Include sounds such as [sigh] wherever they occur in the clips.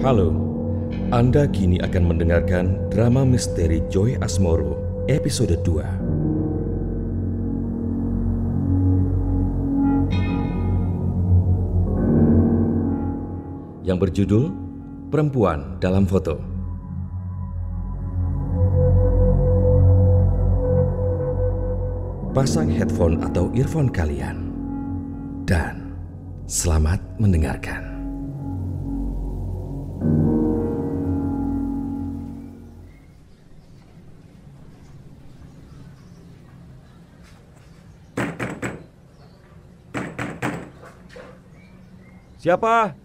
Halo, Anda kini akan mendengarkan drama misteri Joy Asmoro episode 2. Yang berjudul Perempuan dalam Foto. Pasang headphone atau earphone kalian dan selamat mendengarkan. Siapa?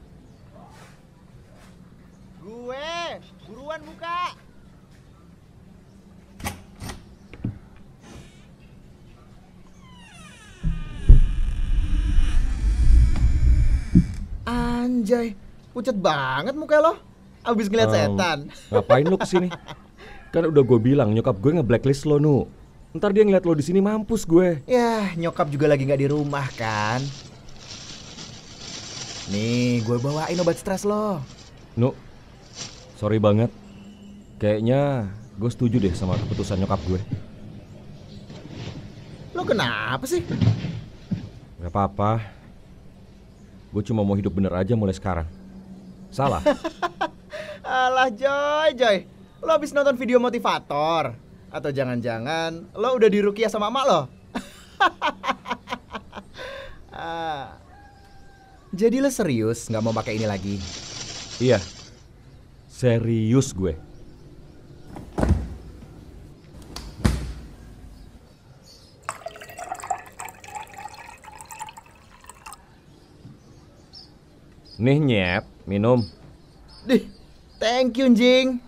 Gue, buruan buka. Anjay, pucat banget muka lo. Abis ngeliat Em, setan. Ngapain lu ke sini? [laughs] Kan udah gue bilang nyokap gue nge-blacklist lo nu. Ntar dia ngeliat lo di sini mampus gue. Ya, nyokap juga lagi nggak di rumah kan. Nih, gue bawain obat stres lo. Nu, sorry banget. Kayaknya gue setuju deh sama keputusan nyokap gue. Lo kenapa sih? Gak apa-apa. Gue cuma mau hidup bener aja mulai sekarang. Salah? [laughs] Alah Joy, Joy. Lo habis nonton video motivator? Atau jangan-jangan lo udah dirukiah sama emak lo? [laughs] Ah. Jadi lo serius nggak mau pakai ini lagi? iya. Serius gue. Nih nyep, minum. Dih, thank you Jing.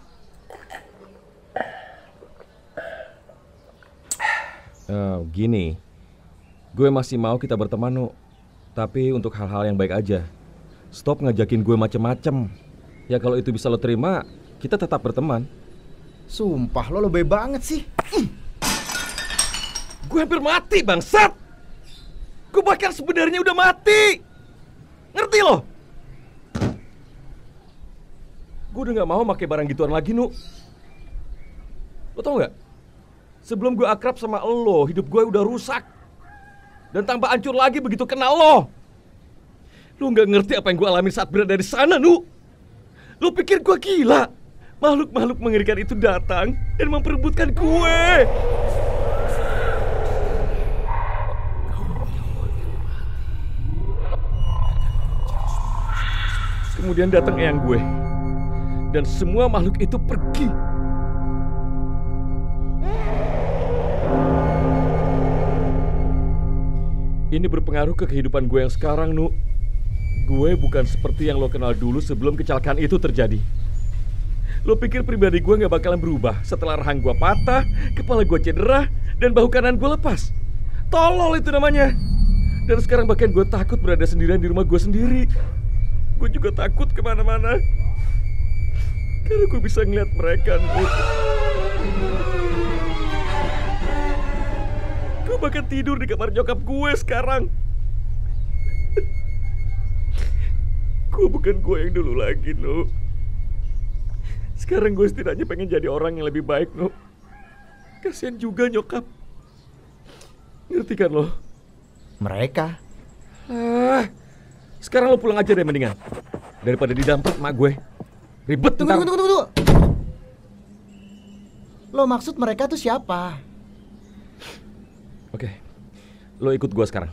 Eh, gini, gue masih mau kita berteman, Nu. Tapi untuk hal-hal yang baik aja. Stop ngajakin gue macem-macem. Ya kalau itu bisa lo terima, kita tetap berteman. Sumpah lo lebih banget sih. Gue hampir mati, bangsat! Gue bahkan sebenarnya udah mati! Ngerti lo? Gue udah gak mau pakai barang gituan lagi, Nu. Lo tau gak? Sebelum gue akrab sama lo, hidup gue udah rusak. Dan tambah hancur lagi begitu kenal lo. Lo gak ngerti apa yang gue alami saat berada di sana, Nu. Lo pikir gue gila? Makhluk-makhluk mengerikan itu datang dan memperebutkan gue. Kemudian datang eyang gue. Dan semua makhluk itu pergi. Ini berpengaruh ke kehidupan gue yang sekarang, Nu. Gue bukan seperti yang lo kenal dulu sebelum kecelakaan itu terjadi. Lo pikir pribadi gue gak bakalan berubah setelah rahang gue patah, kepala gue cedera, dan bahu kanan gue lepas. Tolol itu namanya. Dan sekarang bahkan gue takut berada sendirian di rumah gue sendiri. Gue juga takut ke mana-mana. Karena gue bisa ngeliat mereka, Nu. Gue bahkan tidur di kamar nyokap gue sekarang. Gue bukan gue yang dulu lagi, Nu. Sekarang gue setidaknya pengen jadi orang yang lebih baik, Nu. Kasian juga nyokap. Ngerti kan lo? Mereka. Ah, sekarang lo pulang aja deh mendingan. Daripada di dalam mak gue. Ribet Tunggu, ntar. tunggu, tunggu, tunggu. Lo maksud mereka tuh siapa? Lo ikut gue sekarang.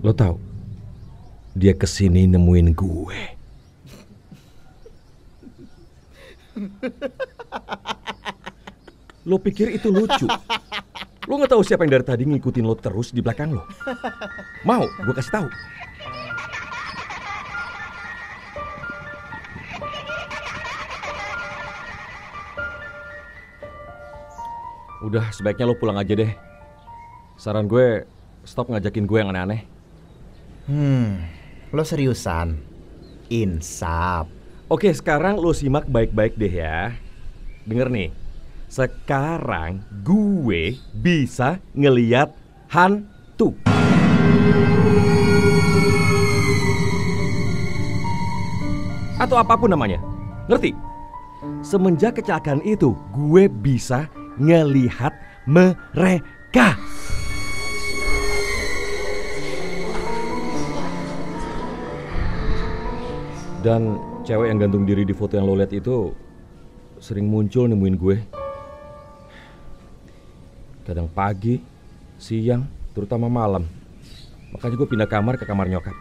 Lo tahu, dia ke sini nemuin gue. Lo pikir itu lucu? Lo nggak tahu siapa yang dari tadi ngikutin lo terus di belakang lo? Mau? Gue kasih tahu. Udah, sebaiknya lo pulang aja deh. Saran gue, stop ngajakin gue yang aneh-aneh. Hmm, Lo seriusan? Insap. Oke, sekarang lo simak baik-baik deh ya. Denger nih. Sekarang gue bisa ngeliat hantu. Atau apa pun namanya. Ngerti? Semenjak kecelakaan itu, gue bisa ngelihat mereka. Dan cewek yang gantung diri di foto yang lo lihat itu sering muncul nemuin gue. Kadang pagi, siang, terutama malam. Makanya gue pindah kamar ke kamar nyokap.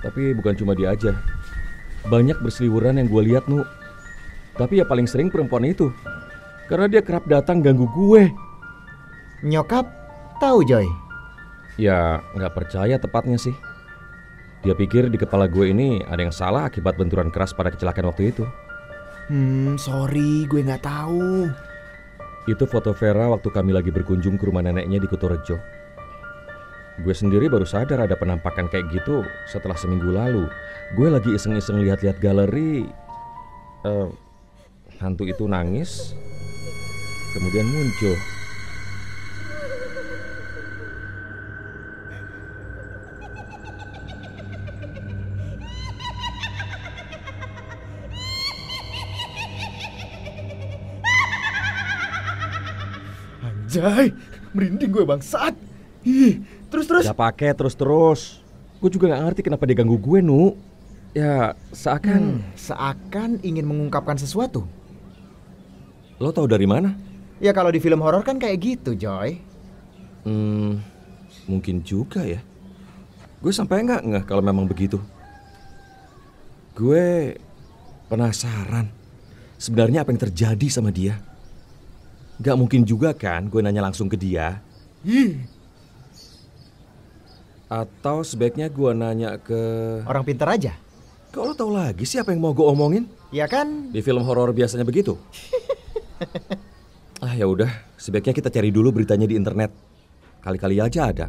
Tapi bukan cuma dia aja. Banyak berseliweran yang gue lihat, Nu. Tapi ya paling sering perempuan itu. Karena dia kerap datang ganggu gue. Nyokap tahu Joy. Ya, nggak percaya tepatnya sih. Dia pikir di kepala gue ini ada yang salah akibat benturan keras pada kecelakaan waktu itu. Hmm, sorry, gue nggak tahu. Itu foto Vera waktu kami lagi berkunjung ke rumah neneknya di Kutorejo. Gue sendiri baru sadar ada penampakan kayak gitu setelah seminggu lalu. Gue lagi iseng-iseng lihat-lihat galeri. Eh, hantu itu nangis, kemudian muncul. Anjay, merinding gue bangsat. Ih, terus terus. Gak pakai terus-terus. Gue juga gak ngerti kenapa dia ganggu gue, Nu. Ya, seakan... Hmm, seakan ingin mengungkapkan sesuatu. Lo tau dari mana? Ya kalau di film horor kan kayak gitu, Joy. Hmm, mungkin juga ya. Gue sampai nggak nggak kalau memang begitu. Gue penasaran. Sebenarnya apa yang terjadi sama dia? Gak mungkin juga kan gue nanya langsung ke dia. Atau sebaiknya gue nanya ke... Orang pintar aja. Kok lo tau lagi sih apa yang mau gue omongin? Ya kan? Di film horor biasanya begitu. [laughs] ah ya udah, sebaiknya kita cari dulu beritanya di internet. Kali-kali aja ada.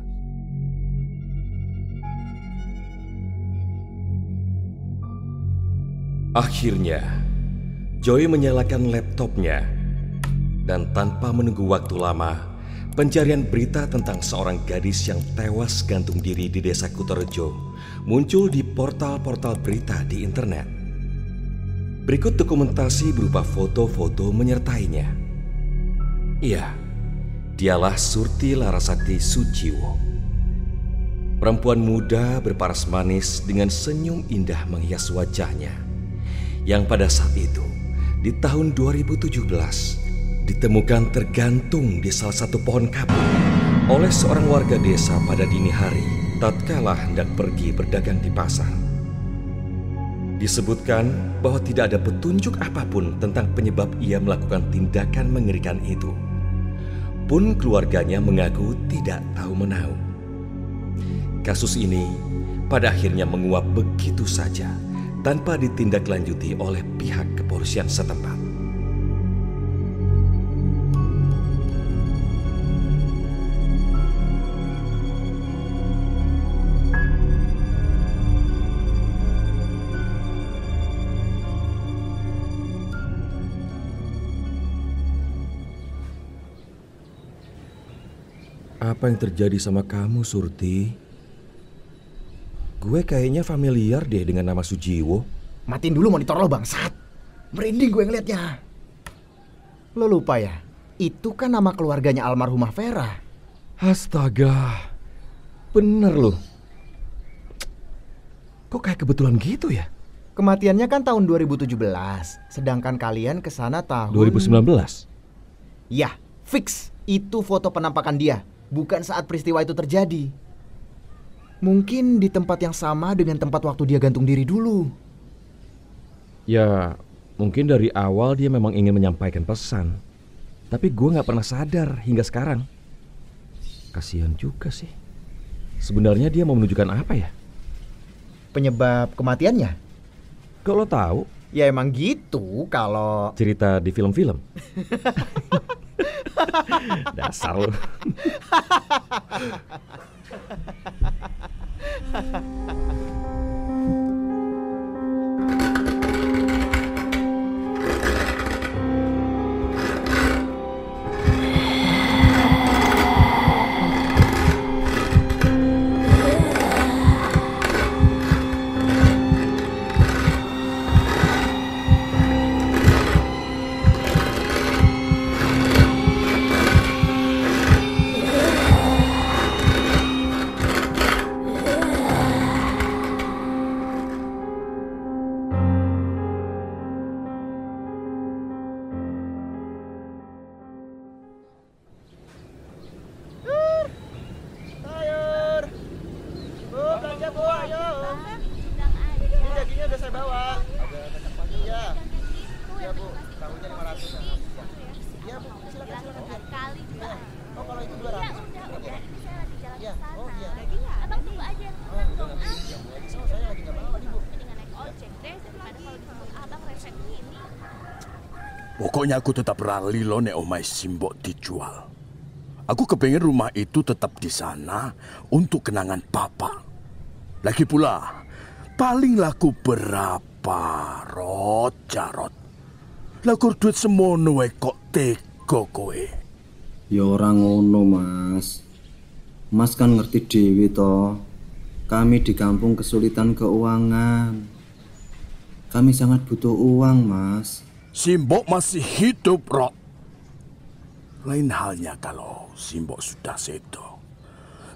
Akhirnya, Joy menyalakan laptopnya dan tanpa menunggu waktu lama, pencarian berita tentang seorang gadis yang tewas gantung diri di desa Kutorejo muncul di portal-portal berita di internet. Berikut dokumentasi berupa foto-foto menyertainya. Iya, dialah Surti Larasati Suciwo. Perempuan muda berparas manis dengan senyum indah menghias wajahnya. Yang pada saat itu, di tahun 2017, ditemukan tergantung di salah satu pohon kapur oleh seorang warga desa pada dini hari tatkala hendak pergi berdagang di pasar. Disebutkan bahwa tidak ada petunjuk apa pun tentang penyebab ia melakukan tindakan mengerikan itu. Pun keluarganya mengaku tidak tahu menahu. Kasus ini pada akhirnya menguap begitu saja tanpa ditindaklanjuti oleh pihak kepolisian setempat. Apa yang terjadi sama kamu, Surti? Gue kayaknya familiar deh dengan nama Sujiwo. Matiin dulu monitor lo bangsat. Merinding gue ngeliatnya. Lo lupa ya? Itu kan nama keluarganya almarhumah Vera. Astaga, bener loh. Kok kayak kebetulan gitu ya? Kematiannya kan tahun 2017, sedangkan kalian ke sana tahun 2019? Ya, fix. Itu foto penampakan dia, bukan saat peristiwa itu terjadi. Mungkin di tempat yang sama dengan tempat waktu dia gantung diri dulu. Ya, mungkin dari awal dia memang ingin menyampaikan pesan. Tapi gue nggak pernah sadar hingga sekarang. Kasihan juga sih. Sebenarnya dia mau menunjukkan apa ya? Penyebab kematiannya? Lo tahu? Ya emang gitu kalau Cerita di film-film. [laughs] [laughs] Dasar lo. [laughs] Pokoknya aku tetap rali lo nek omai simbok dijual. Aku kepengen rumah itu tetap di sana untuk kenangan papa. Lagi pula, paling laku berapa, Rot, Jarot? Laku duit semono wae kok tega kowe. Ya orang ngono, Mas. Mas kan ngerti dewi toh. Kami di kampung kesulitan keuangan. Kami sangat butuh uang, Mas. Simbok masih hidup, Rot. Lain halnya kalau Simbok sudah sedo.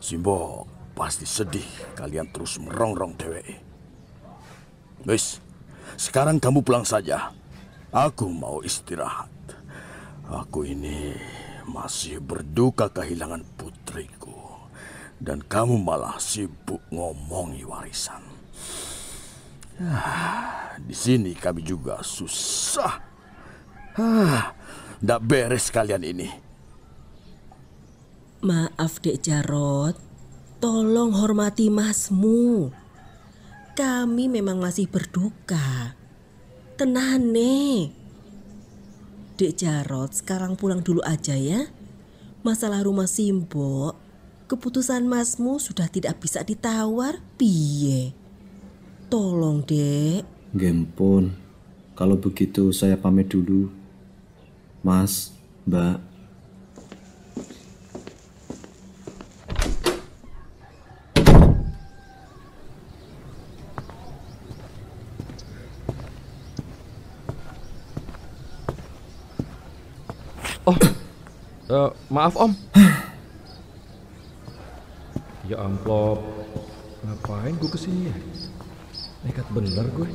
Simbok pasti sedih kalian terus merongrong dheweke. Wis, sekarang kamu pulang saja. Aku mau istirahat. Aku ini masih berduka kehilangan putriku. Dan kamu malah sibuk ngomongi warisan. Ah, di sini kami juga susah. Ah, ndak beres kalian ini. Maaf Dek Jarot, tolong hormati masmu. Kami memang masih berduka. Tenang nih. Dek Jarot sekarang pulang dulu aja ya. Masalah rumah Simbok, keputusan masmu sudah tidak bisa ditawar, piye. Tolong dek. Gempun. Kalau begitu saya pamit dulu. Mas, Mbak. Oh, [clears throat] eh, maaf om. ya amplop, ngapain gue ke sini ya? Nekat bener gue.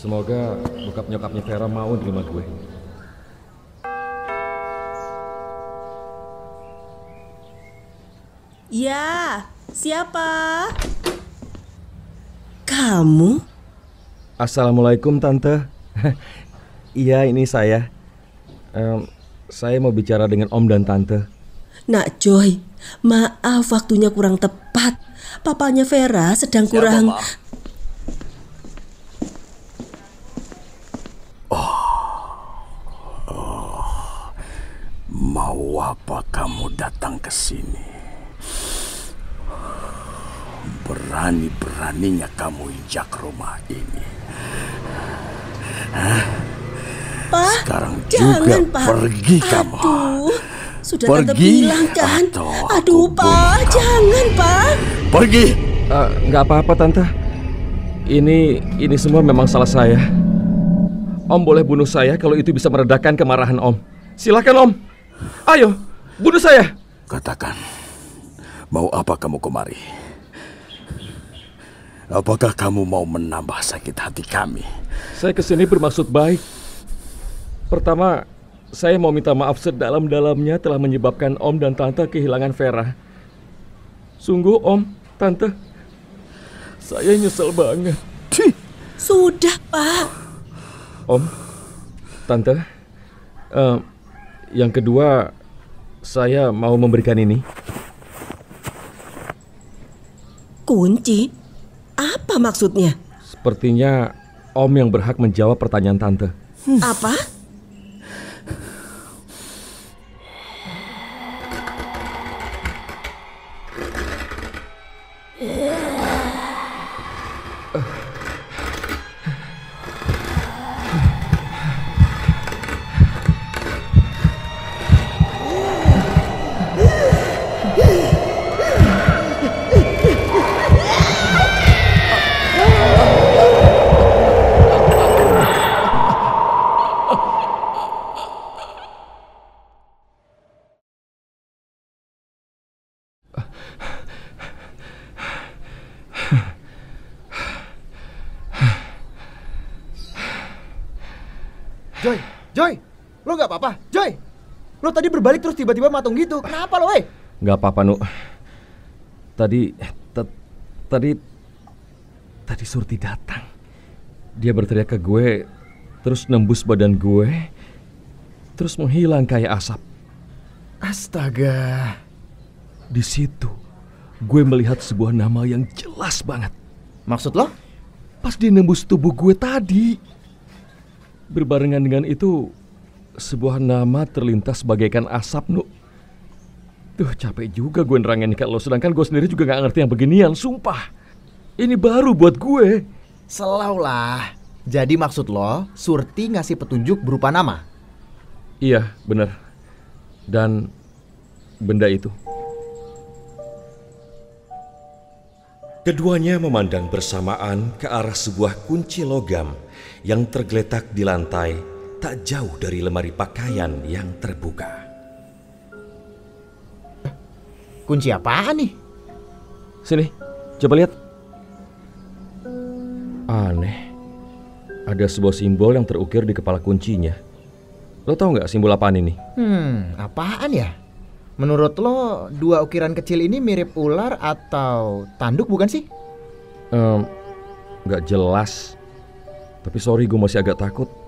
Semoga bokap nyokapnya Vera mau nerima gue. Ya, siapa? Kamu? Assalamualaikum tante. [laughs] iya ini saya. Em, saya mau bicara dengan om dan tante. Nak Joy, maaf waktunya kurang tepat. Papanya Vera sedang kurang... Mau apa kamu datang ke sini? Berani-beraninya kamu injak rumah ini. Pak, Sekarang jangan juga Pak. pergi kamu. Sudah tante Pergi bilang kan. Aduh Pak, jangan Pak. Pergi! Eh, Nggak apa-apa tante. Ini ini semua memang salah saya. Om boleh bunuh saya kalau itu bisa meredakan kemarahan om. Silakan om. Ayo, bunuh saya. Katakan, mau apa kamu kemari? Apakah kamu mau menambah sakit hati kami? Saya ke sini bermaksud baik. Pertama, saya mau minta maaf sedalam-dalamnya telah menyebabkan Om dan Tante kehilangan Vera. Sungguh Om, Tante, saya nyesel banget. Sudah Pak. Om, Tante, eh, yang kedua, saya mau memberikan ini. Kunci? Apa maksudnya? Sepertinya Om yang berhak menjawab pertanyaan Tante. Apa? Ugh. Lo nggak apa-apa, Joy. Lo tadi berbalik terus tiba-tiba matung gitu. Kenapa lo, weh? Nggak apa-apa, Nu. Tadi, tadi, tadi Surti datang. Dia berteriak ke gue, terus nembus badan gue, terus menghilang kayak asap. Astaga. Di situ, gue melihat sebuah nama yang jelas banget. Maksud lo? Pas dia nembus tubuh gue tadi. Berbarengan dengan itu, sebuah nama terlintas bagaikan asap, Nu. Duh, capek juga gue nerangin ke lo, sedangkan gue sendiri juga gak ngerti yang beginian, sumpah. Ini baru buat gue. Selau lah. Jadi maksud lo, Surti ngasih petunjuk berupa nama? Iya, bener. Dan benda itu. Keduanya memandang bersamaan ke arah sebuah kunci logam yang tergeletak di lantai tak jauh dari lemari pakaian yang terbuka. Kunci apaan nih? Sini, coba lihat. Aneh. Ada sebuah simbol yang terukir di kepala kuncinya. Lo tau nggak simbol apaan ini? Hmm, apaan ya? Menurut lo, dua ukiran kecil ini mirip ular atau tanduk bukan sih? Em, nggak jelas. Tapi sorry gue masih agak takut.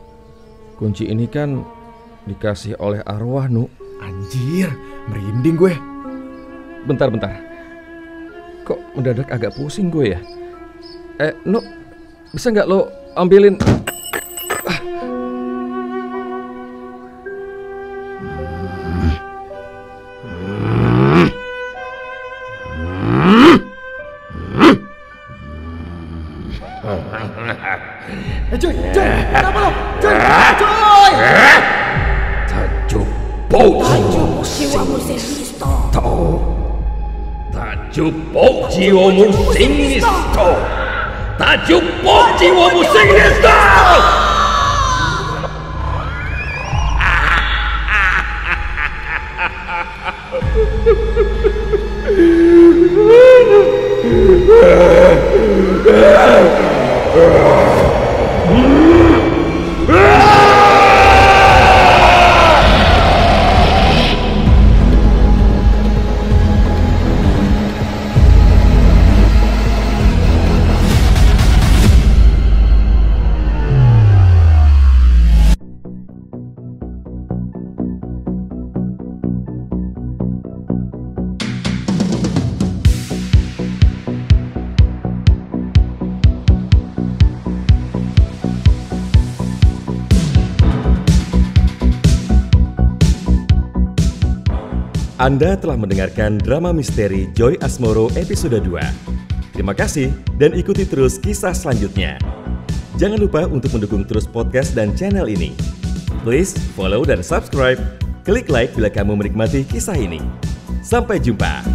Kunci ini kan dikasih oleh arwah, Nu. Anjir, merinding gue. Bentar, bentar. Kok mendadak agak pusing gue ya? Eh, Nu, bisa nggak lo ambilin... Bote Homo Sinistro! Dá-te o Bote Homo Sinistro! Ah! [laughs] Anda telah mendengarkan drama misteri Joy Asmoro episode 2. Terima kasih dan ikuti terus kisah selanjutnya. Jangan lupa untuk mendukung terus podcast dan channel ini. Please follow dan subscribe. Klik like bila kamu menikmati kisah ini. Sampai jumpa.